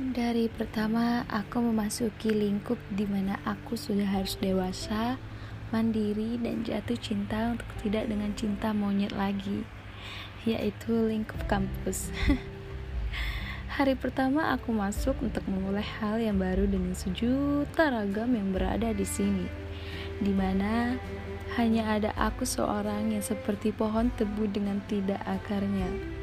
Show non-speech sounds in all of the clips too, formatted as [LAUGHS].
Dari pertama, aku memasuki lingkup di mana aku sudah harus dewasa, mandiri, dan jatuh cinta untuk tidak dengan cinta monyet lagi, yaitu lingkup kampus. [LAUGHS] Hari pertama aku masuk untuk memulai hal yang baru dengan sejuta ragam yang berada di sini, di mana hanya ada aku seorang yang seperti pohon tebu dengan tidak akarnya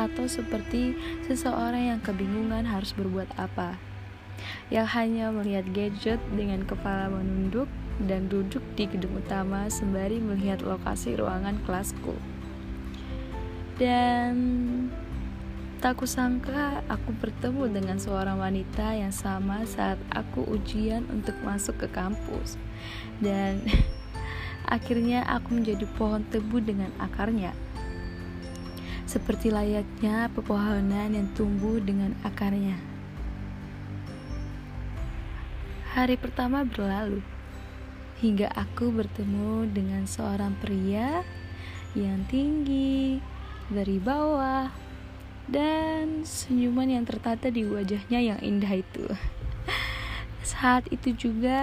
atau seperti seseorang yang kebingungan harus berbuat apa, yang hanya melihat gadget dengan kepala menunduk dan duduk di gedung utama sembari melihat lokasi ruangan kelasku. Dan tak kusangka aku bertemu dengan seorang wanita yang sama saat aku ujian untuk masuk ke kampus. Dan [LAUGHS] akhirnya aku menjadi pohon tebu dengan akarnya seperti layaknya pepohonan yang tumbuh dengan akarnya. Hari pertama berlalu hingga aku bertemu dengan seorang pria yang tinggi dari bawah dan senyuman yang tertata di wajahnya yang indah itu. Saat itu juga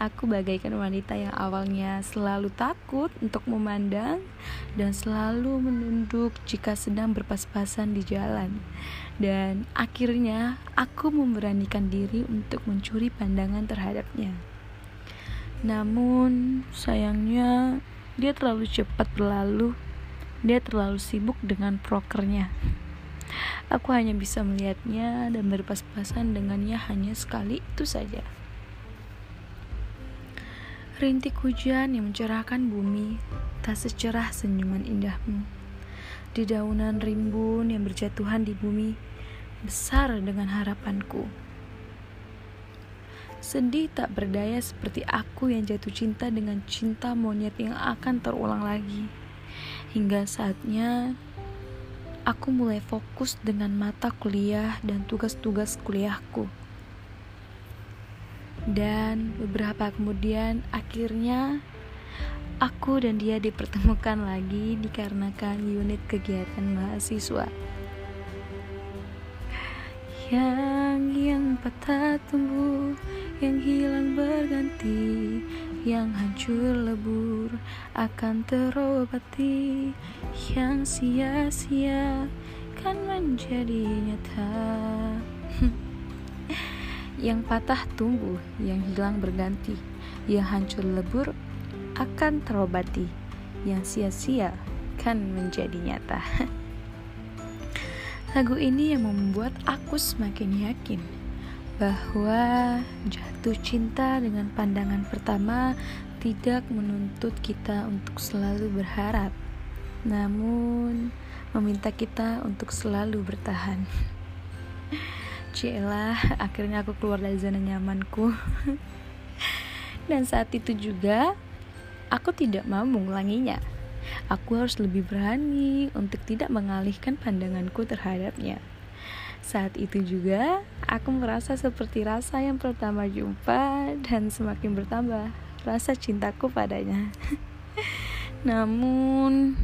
aku bagaikan wanita yang awalnya selalu takut untuk memandang dan selalu menunduk jika sedang berpas-pasan di jalan. Dan akhirnya aku memberanikan diri untuk mencuri pandangan terhadapnya. Namun sayangnya dia terlalu cepat berlalu. Dia terlalu sibuk dengan prokernya. Aku hanya bisa melihatnya dan berpas-pasan dengannya hanya sekali itu saja. Rintik hujan yang mencerahkan bumi tak secerah senyuman indahmu. Di daunan rimbun yang berjatuhan di bumi, besar dengan harapanku. Sedih tak berdaya seperti aku yang jatuh cinta dengan cinta monyet yang akan terulang lagi. Hingga saatnya aku mulai fokus dengan mata kuliah dan tugas-tugas kuliahku. Dan beberapa kemudian akhirnya aku dan dia dipertemukan lagi dikarenakan unit kegiatan mahasiswa. Yang yang patah tumbuh, yang hilang berganti, yang hancur lebur akan terobati yang sia-sia kan menjadi nyata. [LAUGHS] Yang patah tumbuh yang hilang berganti yang hancur lebur akan terobati yang sia-sia kan menjadi nyata. [LAUGHS] Lagu ini yang membuat aku semakin yakin bahwa jatuh cinta dengan pandangan pertama tidak menuntut kita untuk selalu berharap, namun meminta kita untuk selalu bertahan. [LAUGHS] Cielah, akhirnya aku keluar dari zona nyamanku. [LAUGHS] Dan saat itu juga, aku tidak mau mengulanginya. Aku harus lebih berani untuk tidak mengalihkan pandanganku terhadapnya. Saat itu juga, aku merasa seperti rasa yang pertama jumpa dan semakin bertambah rasa cintaku padanya. [LAUGHS] Namun,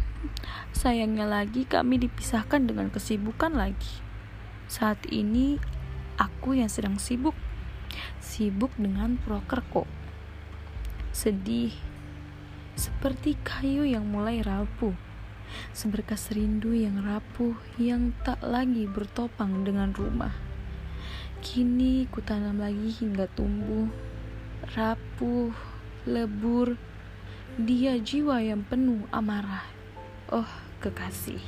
sayangnya lagi kami dipisahkan dengan kesibukan lagi. Saat ini, aku yang sedang sibuk. Sibuk dengan prokerku. Sedih, seperti kayu yang mulai rapuh seberkas rindu yang rapuh yang tak lagi bertopang dengan rumah. Kini ku tanam lagi hingga tumbuh, rapuh, lebur, dia jiwa yang penuh amarah. Oh, kekasih.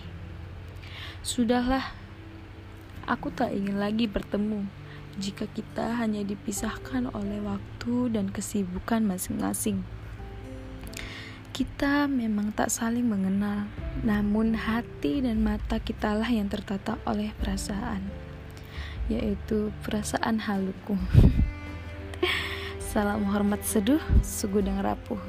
Sudahlah, aku tak ingin lagi bertemu jika kita hanya dipisahkan oleh waktu dan kesibukan masing-masing. Kita memang tak saling mengenal, namun hati dan mata kitalah yang tertata oleh perasaan, yaitu perasaan haluku. [LAUGHS] Salam hormat seduh, segudang rapuh.